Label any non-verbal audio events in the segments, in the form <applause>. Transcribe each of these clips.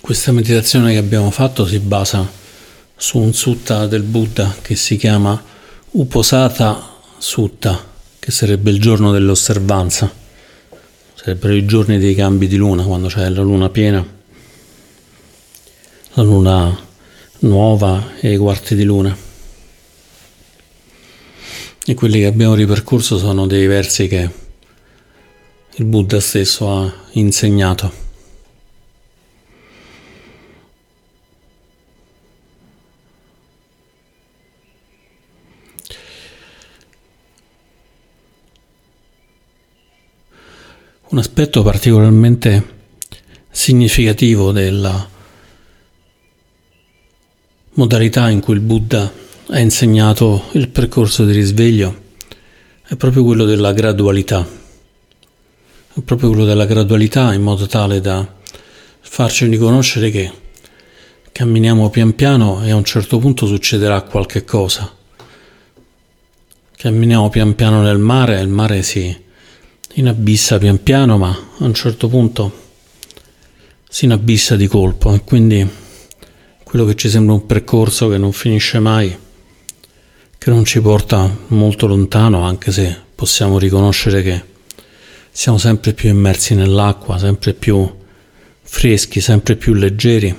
Questa meditazione che abbiamo fatto si basa su un sutta del Buddha che si chiama Uposata Sutta, che sarebbe il giorno dell'osservanza, sarebbero i giorni dei cambi di luna, quando c'è la luna piena, la luna nuova e i quarti di luna. E quelli che abbiamo ripercorso sono dei versi che il Buddha stesso ha insegnato. Un aspetto particolarmente significativo della modalità in cui il Buddha ha insegnato il percorso di risveglio è proprio quello della gradualità. È proprio quello della gradualità in modo tale da farci riconoscere che camminiamo pian piano e a un certo punto succederà qualche cosa. Camminiamo pian piano nel mare e il mare si inabissa pian piano, ma a un certo punto si inabissa di colpo e quindi quello che ci sembra un percorso che non finisce mai, che non ci porta molto lontano, anche se possiamo riconoscere che siamo sempre più immersi nell'acqua, sempre più freschi, sempre più leggeri. A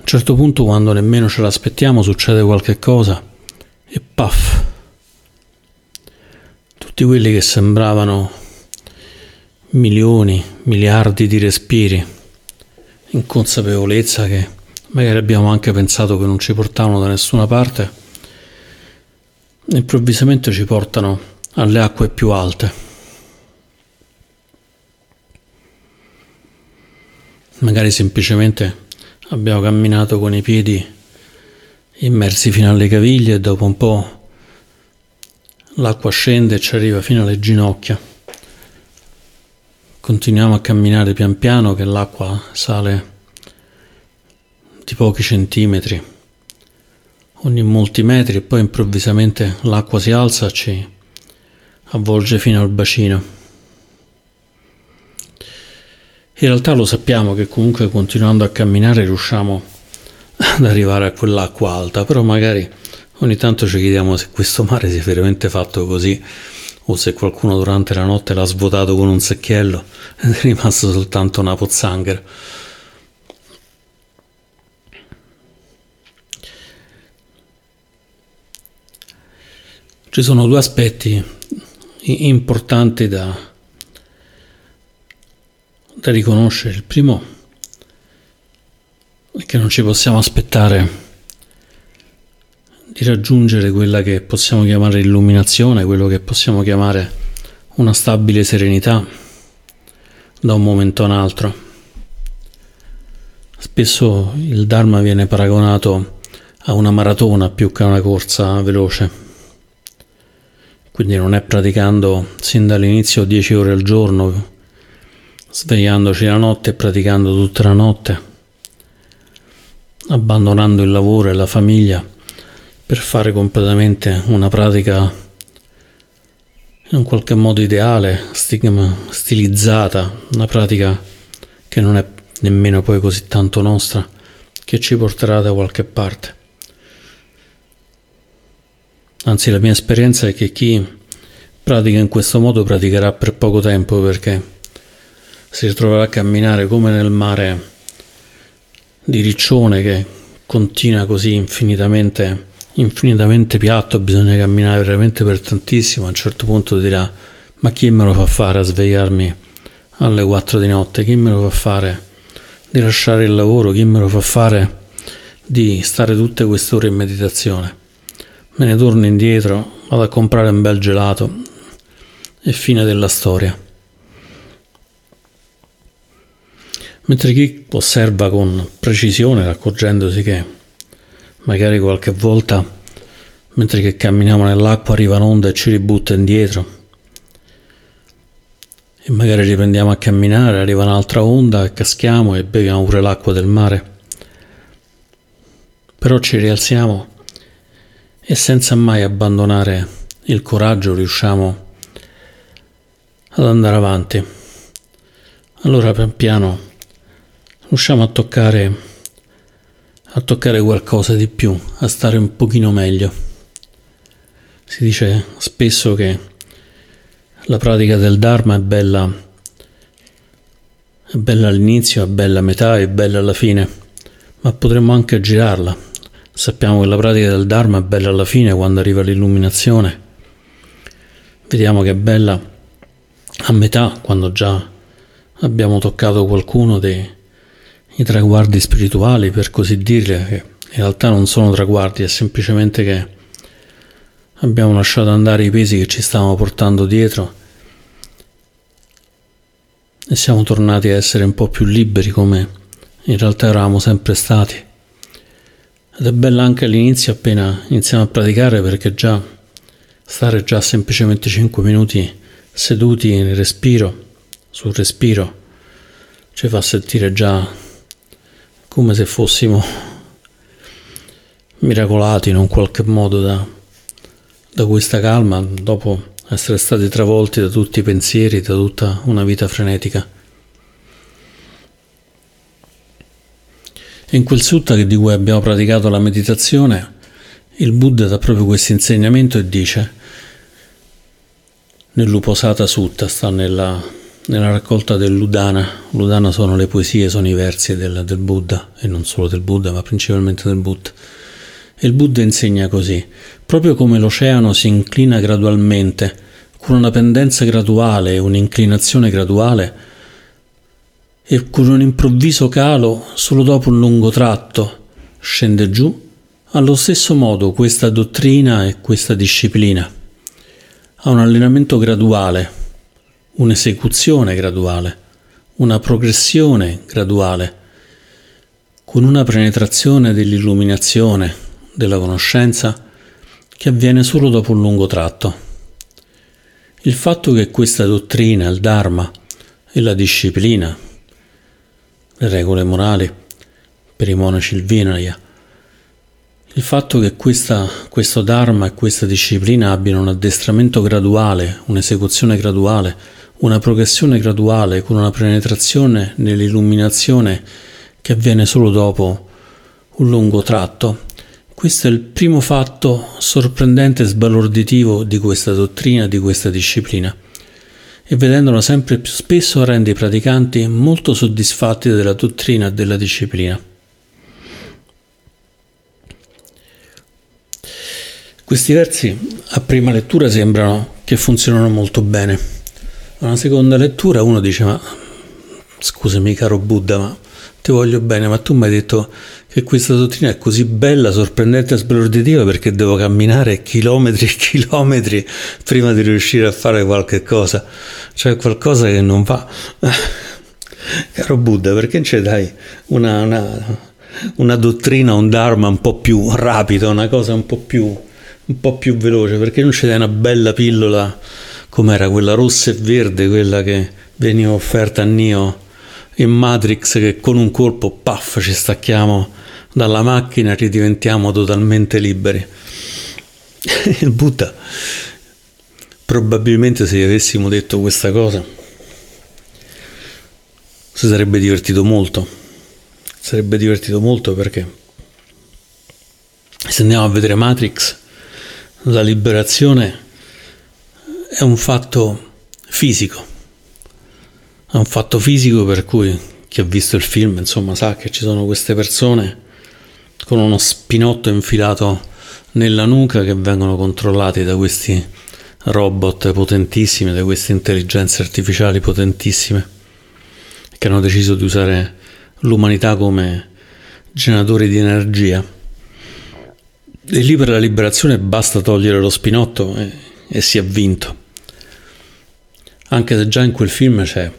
un certo punto, quando nemmeno ce l'aspettiamo, succede qualche cosa e paf, tutti quelli che sembravano milioni, miliardi di respiri, in consapevolezza che magari abbiamo anche pensato che non ci portavano da nessuna parte, improvvisamente ci portano alle acque più alte. Magari semplicemente abbiamo camminato con i piedi immersi fino alle caviglie e dopo un po' L'acqua scende e ci arriva fino alle ginocchia. Continuiamo a camminare pian piano che l'acqua sale di pochi centimetri, ogni molti metri e poi improvvisamente l'acqua si alza e ci avvolge fino al bacino. In realtà lo sappiamo che comunque continuando a camminare riusciamo ad arrivare a quell'acqua alta, però magari Ogni tanto ci chiediamo se questo mare sia veramente fatto così o se qualcuno durante la notte l'ha svuotato con un secchiello ed <laughs> è rimasto soltanto una pozzanghera. Ci sono due aspetti importanti da, da riconoscere. Il primo è che non ci possiamo aspettare di raggiungere quella che possiamo chiamare illuminazione, quello che possiamo chiamare una stabile serenità da un momento a un altro. Spesso il Dharma viene paragonato a una maratona più che a una corsa veloce. Quindi non è praticando sin dall'inizio 10 ore al giorno, svegliandoci la notte e praticando tutta la notte, abbandonando il lavoro e la famiglia per fare completamente una pratica in un qualche modo ideale, stigma, stilizzata, una pratica che non è nemmeno poi così tanto nostra, che ci porterà da qualche parte. Anzi, la mia esperienza è che chi pratica in questo modo praticherà per poco tempo perché si ritroverà a camminare come nel mare di riccione che continua così infinitamente infinitamente piatto, bisogna camminare veramente per tantissimo, a un certo punto dirà ma chi me lo fa fare a svegliarmi alle 4 di notte, chi me lo fa fare di lasciare il lavoro, chi me lo fa fare di stare tutte queste ore in meditazione. Me ne torno indietro, vado a comprare un bel gelato e fine della storia. Mentre chi osserva con precisione, accorgendosi che magari qualche volta mentre che camminiamo nell'acqua arriva un'onda e ci ributta indietro e magari riprendiamo a camminare, arriva un'altra onda e caschiamo e beviamo pure l'acqua del mare. Però ci rialziamo e senza mai abbandonare il coraggio riusciamo ad andare avanti. Allora pian piano riusciamo a toccare, a toccare qualcosa di più, a stare un pochino meglio. Si dice spesso che la pratica del Dharma è bella, è bella all'inizio, è bella a metà, è bella alla fine, ma potremmo anche girarla. Sappiamo che la pratica del Dharma è bella alla fine quando arriva l'illuminazione. Vediamo che è bella a metà quando già abbiamo toccato qualcuno dei traguardi spirituali, per così dire, che in realtà non sono traguardi, è semplicemente che abbiamo lasciato andare i pesi che ci stavamo portando dietro e siamo tornati a essere un po' più liberi come in realtà eravamo sempre stati. Ed è bella anche all'inizio appena iniziamo a praticare perché già stare già semplicemente 5 minuti seduti nel respiro, sul respiro, ci fa sentire già come se fossimo miracolati in un qualche modo da, da questa calma dopo essere stati travolti da tutti i pensieri, da tutta una vita frenetica. In quel sutta di cui abbiamo praticato la meditazione, il Buddha dà proprio questo insegnamento e dice, nell'Uposata Sutta, sta nella, nella raccolta dell'Udana, l'Udana sono le poesie, sono i versi del, del Buddha, e non solo del Buddha, ma principalmente del Buddha. E il Buddha insegna così, proprio come l'oceano si inclina gradualmente, con una pendenza graduale un'inclinazione graduale, e con un improvviso calo solo dopo un lungo tratto scende giù, allo stesso modo questa dottrina e questa disciplina ha un allenamento graduale, un'esecuzione graduale, una progressione graduale, con una penetrazione dell'illuminazione della conoscenza che avviene solo dopo un lungo tratto. Il fatto che questa dottrina, il Dharma e la disciplina, le regole morali per i monaci il Vinaya, il fatto che questa, questo Dharma e questa disciplina abbiano un addestramento graduale, un'esecuzione graduale, una progressione graduale con una penetrazione nell'illuminazione che avviene solo dopo un lungo tratto, questo è il primo fatto sorprendente e sbalorditivo di questa dottrina, di questa disciplina. E vedendola sempre più spesso rende i praticanti molto soddisfatti della dottrina e della disciplina. Questi versi a prima lettura sembrano che funzionano molto bene. Una seconda lettura uno dice ma scusami caro Buddha ma ti voglio bene ma tu mi hai detto che questa dottrina è così bella, sorprendente e sbalorditiva perché devo camminare chilometri e chilometri prima di riuscire a fare qualche cosa. Cioè qualcosa che non va. <laughs> Caro Buddha, perché non ci dai una, una, una, dottrina, un dharma un po' più rapido, una cosa un po' più, un po' più veloce? Perché non ci dai una bella pillola come era quella rossa e verde, quella che veniva offerta a Nio in Matrix che con un colpo, paff, ci stacchiamo dalla macchina e ridiventiamo totalmente liberi. <laughs> Il Buddha, probabilmente se gli avessimo detto questa cosa, si sarebbe divertito molto. Sarebbe divertito molto perché se andiamo a vedere Matrix, la liberazione è un fatto fisico. È un fatto fisico per cui chi ha visto il film, insomma, sa che ci sono queste persone con uno spinotto infilato nella nuca che vengono controllati da questi robot potentissimi, da queste intelligenze artificiali potentissime che hanno deciso di usare l'umanità come generatori di energia. E lì per la liberazione basta togliere lo spinotto e, e si è vinto. Anche se già in quel film c'è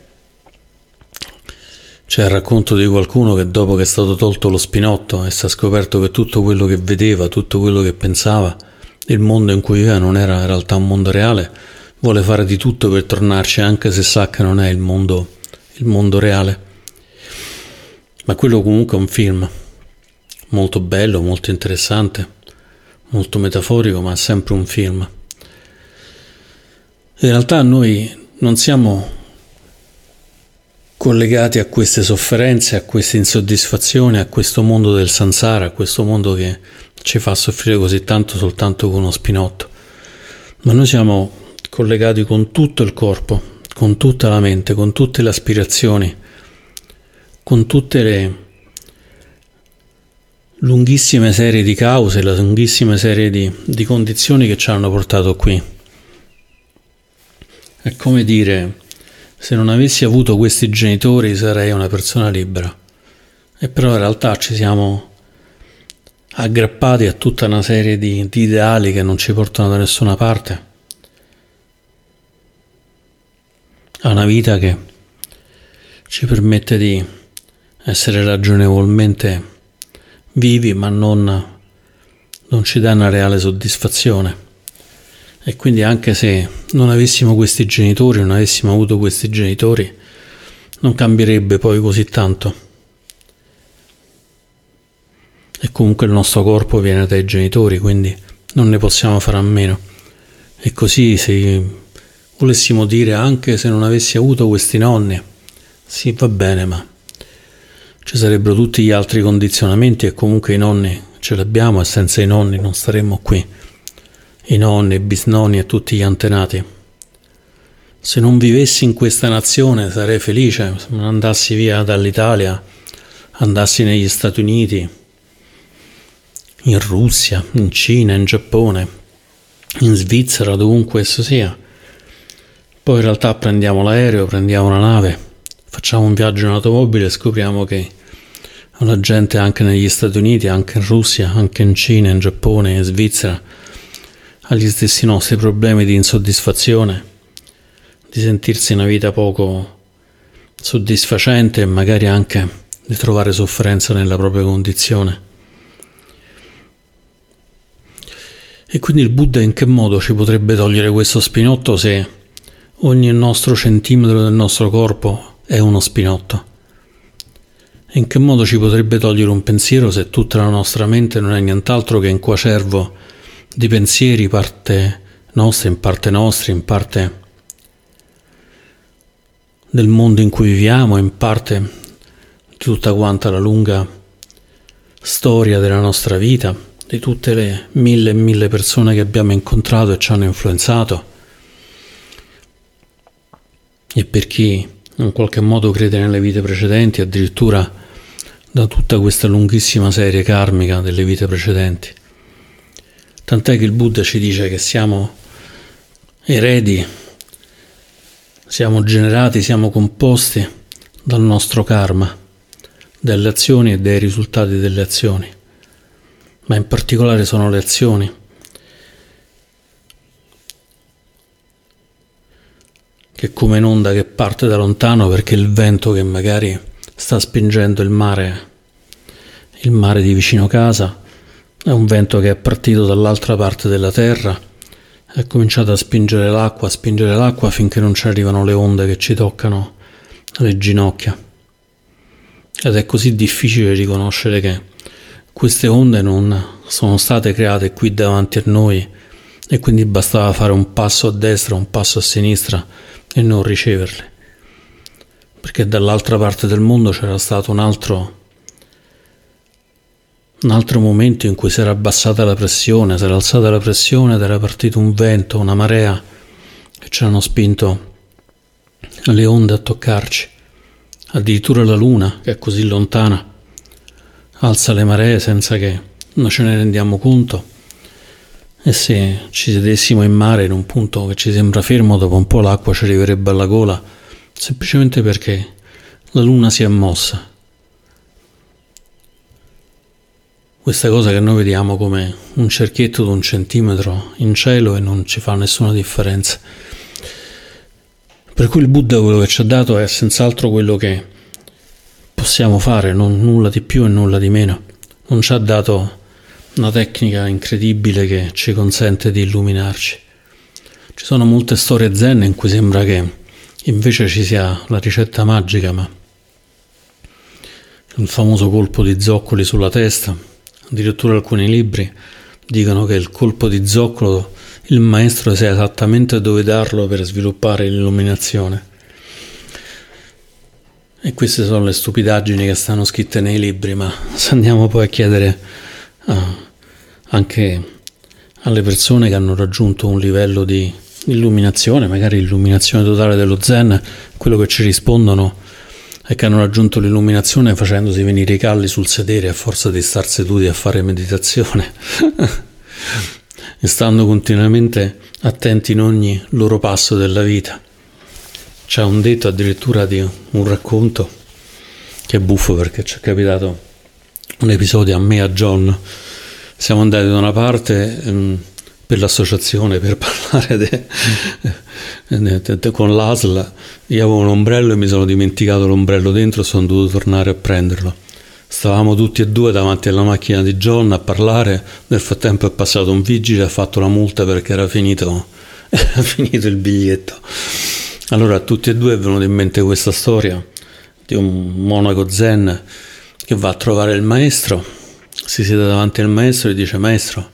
c'è il racconto di qualcuno che dopo che è stato tolto lo spinotto e si è scoperto che tutto quello che vedeva, tutto quello che pensava, il mondo in cui viveva non era in realtà un mondo reale, vuole fare di tutto per tornarci anche se sa che non è il mondo, il mondo reale. Ma quello comunque è un film molto bello, molto interessante, molto metaforico, ma è sempre un film. In realtà noi non siamo collegati a queste sofferenze, a queste insoddisfazioni, a questo mondo del sansara, a questo mondo che ci fa soffrire così tanto soltanto con uno spinotto. Ma noi siamo collegati con tutto il corpo, con tutta la mente, con tutte le aspirazioni, con tutte le lunghissime serie di cause, la lunghissime serie di, di condizioni che ci hanno portato qui. È come dire, se non avessi avuto questi genitori sarei una persona libera. E però in realtà ci siamo aggrappati a tutta una serie di, di ideali che non ci portano da nessuna parte. A una vita che ci permette di essere ragionevolmente vivi ma non, non ci dà una reale soddisfazione. E quindi anche se non avessimo questi genitori, non avessimo avuto questi genitori, non cambierebbe poi così tanto. E comunque il nostro corpo viene dai genitori, quindi non ne possiamo fare a meno. E così se volessimo dire anche se non avessi avuto questi nonni, sì va bene, ma ci sarebbero tutti gli altri condizionamenti e comunque i nonni ce li abbiamo e senza i nonni non staremmo qui. I nonni, i bisnonni e tutti gli antenati. Se non vivessi in questa nazione sarei felice se non andassi via dall'Italia, andassi negli Stati Uniti, in Russia, in Cina, in Giappone, in Svizzera, dovunque esso sia. Poi in realtà prendiamo l'aereo, prendiamo la nave, facciamo un viaggio in automobile e scopriamo che la gente anche negli Stati Uniti, anche in Russia, anche in Cina, in Giappone, in Svizzera ha gli stessi nostri problemi di insoddisfazione, di sentirsi una vita poco soddisfacente e magari anche di trovare sofferenza nella propria condizione. E quindi il Buddha in che modo ci potrebbe togliere questo spinotto se ogni nostro centimetro del nostro corpo è uno spinotto? In che modo ci potrebbe togliere un pensiero se tutta la nostra mente non è nient'altro che un quacervo di pensieri, parte nostra, in parte nostri, in parte del mondo in cui viviamo, in parte di tutta quanta la lunga storia della nostra vita, di tutte le mille e mille persone che abbiamo incontrato e ci hanno influenzato. E per chi in qualche modo crede nelle vite precedenti, addirittura da tutta questa lunghissima serie karmica delle vite precedenti. Tant'è che il Buddha ci dice che siamo eredi, siamo generati, siamo composti dal nostro karma, dalle azioni e dai risultati delle azioni, ma in particolare sono le azioni. che come un'onda che parte da lontano perché il vento che magari sta spingendo il mare, il mare di vicino casa, è un vento che è partito dall'altra parte della terra, è cominciato a spingere l'acqua, a spingere l'acqua finché non ci arrivano le onde che ci toccano le ginocchia. Ed è così difficile riconoscere che queste onde non sono state create qui davanti a noi e quindi bastava fare un passo a destra, un passo a sinistra e non riceverle perché dall'altra parte del mondo c'era stato un altro, un altro momento in cui si era abbassata la pressione, si era alzata la pressione ed era partito un vento, una marea che ci hanno spinto le onde a toccarci. Addirittura la luna, che è così lontana, alza le maree senza che noi ce ne rendiamo conto. E se ci sedessimo in mare in un punto che ci sembra fermo, dopo un po' l'acqua ci arriverebbe alla gola semplicemente perché la luna si è mossa. Questa cosa che noi vediamo come un cerchietto di un centimetro in cielo e non ci fa nessuna differenza. Per cui il Buddha quello che ci ha dato è senz'altro quello che possiamo fare, non nulla di più e nulla di meno. Non ci ha dato una tecnica incredibile che ci consente di illuminarci. Ci sono molte storie zen in cui sembra che invece ci sia la ricetta magica, ma il famoso colpo di zoccoli sulla testa, addirittura alcuni libri dicono che il colpo di zoccolo il maestro sa esattamente dove darlo per sviluppare l'illuminazione. E queste sono le stupidaggini che stanno scritte nei libri, ma se andiamo poi a chiedere a, anche alle persone che hanno raggiunto un livello di illuminazione, magari illuminazione totale dello Zen, quello che ci rispondono è che hanno raggiunto l'illuminazione facendosi venire i calli sul sedere a forza di star seduti a fare meditazione <laughs> e stando continuamente attenti in ogni loro passo della vita. C'è un detto addirittura di un racconto che è buffo perché ci è capitato un episodio a me e a John. Siamo andati da una parte ehm, per l'associazione per <laughs> parlare de, de, de, con l'ASL. Io avevo un ombrello e mi sono dimenticato l'ombrello dentro e sono dovuto tornare a prenderlo. Stavamo tutti e due davanti alla macchina di John a parlare, nel frattempo è passato un vigile ha fatto la multa perché era finito, <laughs> era finito il biglietto. Allora a tutti e due è venuta in mente questa storia di un monaco zen che va a trovare il maestro, si siede davanti al maestro e dice maestro,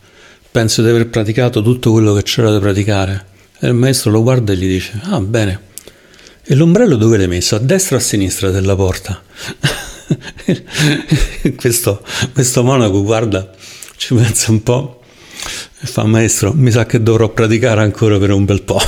penso di aver praticato tutto quello che c'era da praticare. E il maestro lo guarda e gli dice, ah bene, e l'ombrello dove l'hai messo? A destra o a sinistra della porta? <laughs> questo, questo monaco guarda, ci pensa un po' e fa maestro, mi sa che dovrò praticare ancora per un bel po'. <laughs>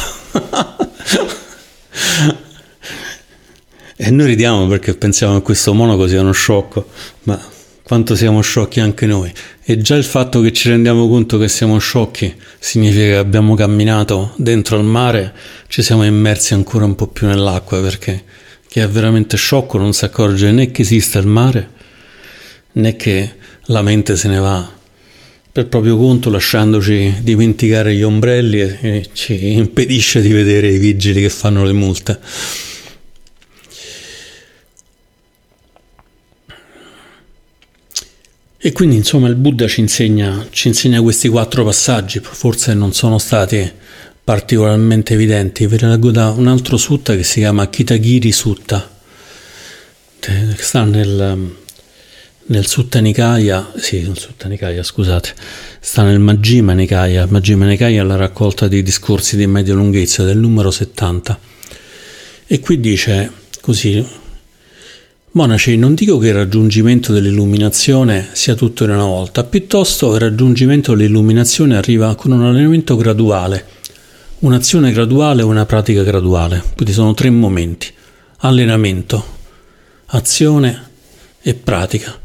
e noi ridiamo perché pensiamo che questo monaco sia uno sciocco, ma quanto siamo sciocchi anche noi. E già il fatto che ci rendiamo conto che siamo sciocchi significa che abbiamo camminato dentro al mare, ci siamo immersi ancora un po' più nell'acqua perché chi è veramente sciocco non si accorge né che esista il mare né che la mente se ne va per proprio conto lasciandoci dimenticare gli ombrelli e ci impedisce di vedere i vigili che fanno le multe. E quindi insomma il Buddha ci insegna, ci insegna questi quattro passaggi, forse non sono stati particolarmente evidenti. Vi leggo da un altro sutta che si chiama Kitagiri Sutta, che sta nel, nel Sutta Nikaya, sì, nel Sutta Nikaya, scusate, sta nel Majjhima Nikaya. Majjhima Nikaya è la raccolta di discorsi di media lunghezza del numero 70. E qui dice così, Monaci, non dico che il raggiungimento dell'illuminazione sia tutto in una volta, piuttosto il raggiungimento dell'illuminazione arriva con un allenamento graduale, un'azione graduale e una pratica graduale. Quindi sono tre momenti, allenamento, azione e pratica.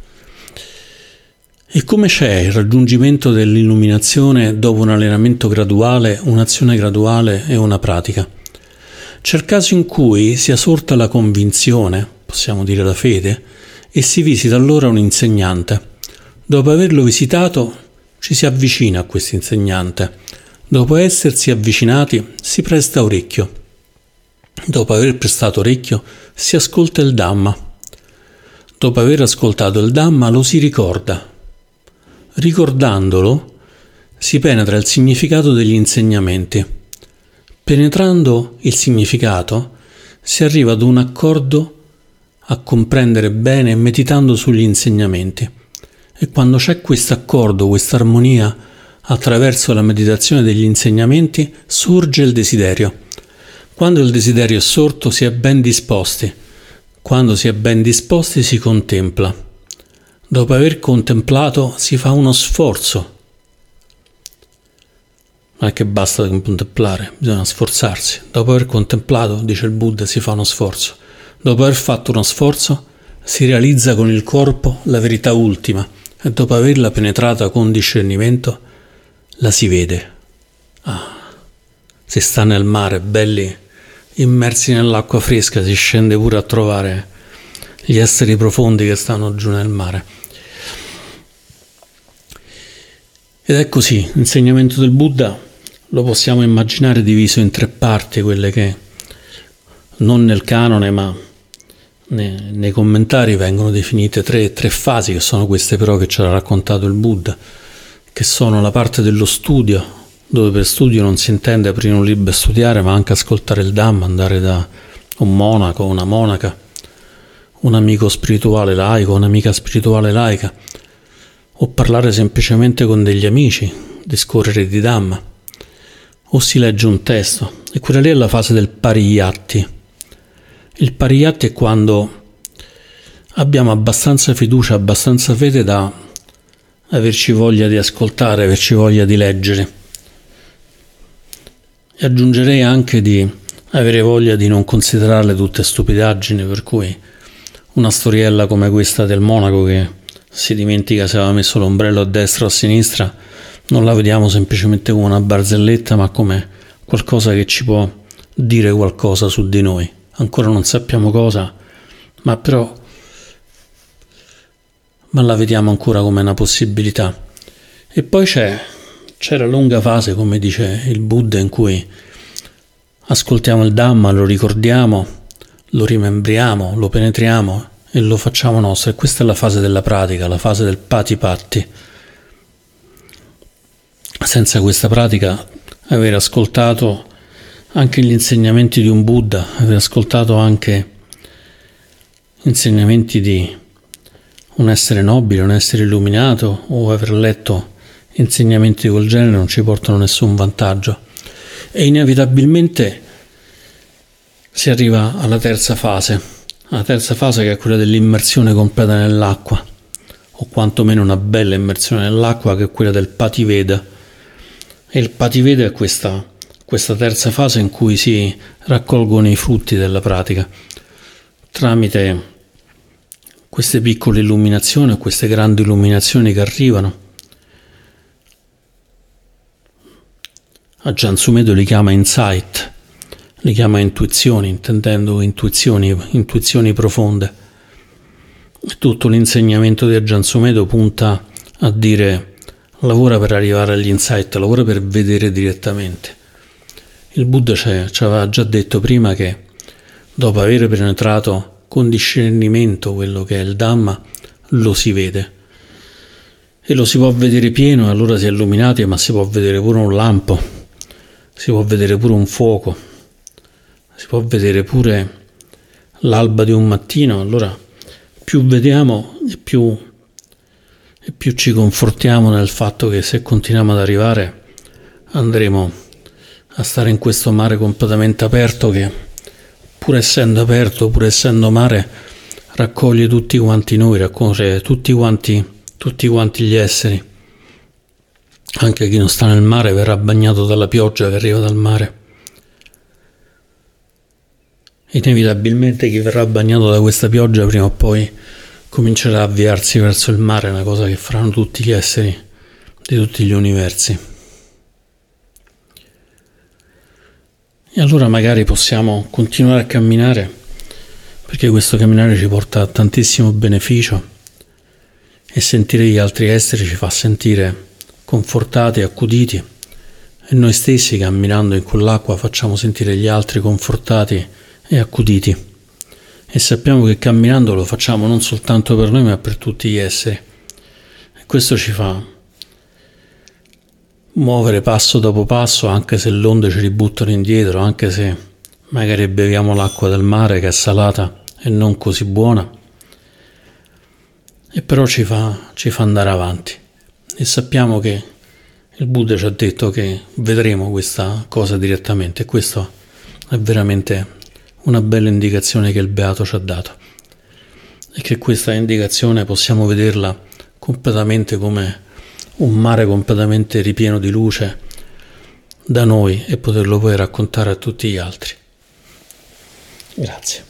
E come c'è il raggiungimento dell'illuminazione dopo un allenamento graduale, un'azione graduale e una pratica? C'è il caso in cui sia sorta la convinzione, possiamo dire la fede, e si visita allora un insegnante. Dopo averlo visitato ci si avvicina a questo insegnante. Dopo essersi avvicinati si presta orecchio. Dopo aver prestato orecchio si ascolta il Dhamma. Dopo aver ascoltato il Dhamma lo si ricorda. Ricordandolo si penetra il significato degli insegnamenti. Penetrando il significato si arriva ad un accordo a comprendere bene meditando sugli insegnamenti. E quando c'è questo accordo, questa armonia, attraverso la meditazione degli insegnamenti, sorge il desiderio. Quando il desiderio è sorto si è ben disposti. Quando si è ben disposti si contempla. Dopo aver contemplato si fa uno sforzo. Non è che basta contemplare, bisogna sforzarsi. Dopo aver contemplato, dice il Buddha, si fa uno sforzo. Dopo aver fatto uno sforzo, si realizza con il corpo la verità ultima e dopo averla penetrata con discernimento, la si vede. Ah, si sta nel mare, belli, immersi nell'acqua fresca, si scende pure a trovare gli esseri profondi che stanno giù nel mare. Ed è così, l'insegnamento del Buddha lo possiamo immaginare diviso in tre parti, quelle che non nel canone ma nei, commentari vengono definite tre, tre, fasi, che sono queste però che ci ha raccontato il Buddha, che sono la parte dello studio, dove per studio non si intende aprire un libro e studiare, ma anche ascoltare il Dhamma, andare da un monaco, una monaca, un amico spirituale laico, un'amica spirituale laica, o parlare semplicemente con degli amici, discorrere di Dhamma, o si legge un testo. E quella lì è la fase del pariyatti, il pariyatti è quando abbiamo abbastanza fiducia, abbastanza fede da averci voglia di ascoltare, averci voglia di leggere. E aggiungerei anche di avere voglia di non considerarle tutte stupidaggini, per cui una storiella come questa del monaco che si dimentica se aveva messo l'ombrello a destra o a sinistra, non la vediamo semplicemente come una barzelletta, ma come qualcosa che ci può dire qualcosa su di noi. Ancora non sappiamo cosa, ma però ma la vediamo ancora come una possibilità. E poi c'è, c'è la lunga fase, come dice il Buddha, in cui ascoltiamo il Dhamma, lo ricordiamo, lo rimembriamo, lo penetriamo e lo facciamo nostro. E questa è la fase della pratica, la fase del pati patti. Senza questa pratica, aver ascoltato anche gli insegnamenti di un Buddha, aver ascoltato anche insegnamenti di un essere nobile, un essere illuminato o aver letto insegnamenti di quel genere non ci portano nessun vantaggio. E inevitabilmente si arriva alla terza fase, la terza fase che è quella dell'immersione completa nell'acqua, o quantomeno una bella immersione nell'acqua che è quella del Pativeda. E il Pativeda è questa, questa terza fase in cui si raccolgono i frutti della pratica tramite queste piccole illuminazioni, queste grandi illuminazioni che arrivano. A Giansumedo li chiama insight, li chiama intuizioni, intendendo intuizioni, intuizioni profonde. Tutto l'insegnamento di Giansumedo punta a dire lavora per arrivare agli insight, lavora per vedere direttamente. Il Buddha ci aveva già detto prima che dopo aver penetrato con discernimento quello che è il Dhamma, lo si vede. E lo si può vedere pieno e allora si è illuminati, ma si può vedere pure un lampo, si può vedere pure un fuoco, si può vedere pure l'alba di un mattino. Allora più vediamo e più, e più ci confortiamo nel fatto che se continuiamo ad arrivare andremo a stare in questo mare completamente aperto che pur essendo aperto, pur essendo mare, raccoglie tutti quanti noi, raccoglie tutti quanti, tutti quanti gli esseri. Anche chi non sta nel mare verrà bagnato dalla pioggia che arriva dal mare. Inevitabilmente chi verrà bagnato da questa pioggia prima o poi comincerà a avviarsi verso il mare, una cosa che faranno tutti gli esseri di tutti gli universi. E allora magari possiamo continuare a camminare, perché questo camminare ci porta a tantissimo beneficio e sentire gli altri esseri ci fa sentire confortati, accuditi e noi stessi camminando in quell'acqua facciamo sentire gli altri confortati e accuditi. E sappiamo che camminando lo facciamo non soltanto per noi ma per tutti gli esseri. E questo ci fa muovere passo dopo passo anche se le onde ci ributtano indietro, anche se magari beviamo l'acqua del mare che è salata e non così buona, e però ci fa, ci fa andare avanti. E sappiamo che il Buddha ci ha detto che vedremo questa cosa direttamente. E questa è veramente una bella indicazione che il Beato ci ha dato. E che questa indicazione possiamo vederla completamente come un mare completamente ripieno di luce da noi e poterlo poi raccontare a tutti gli altri. Grazie.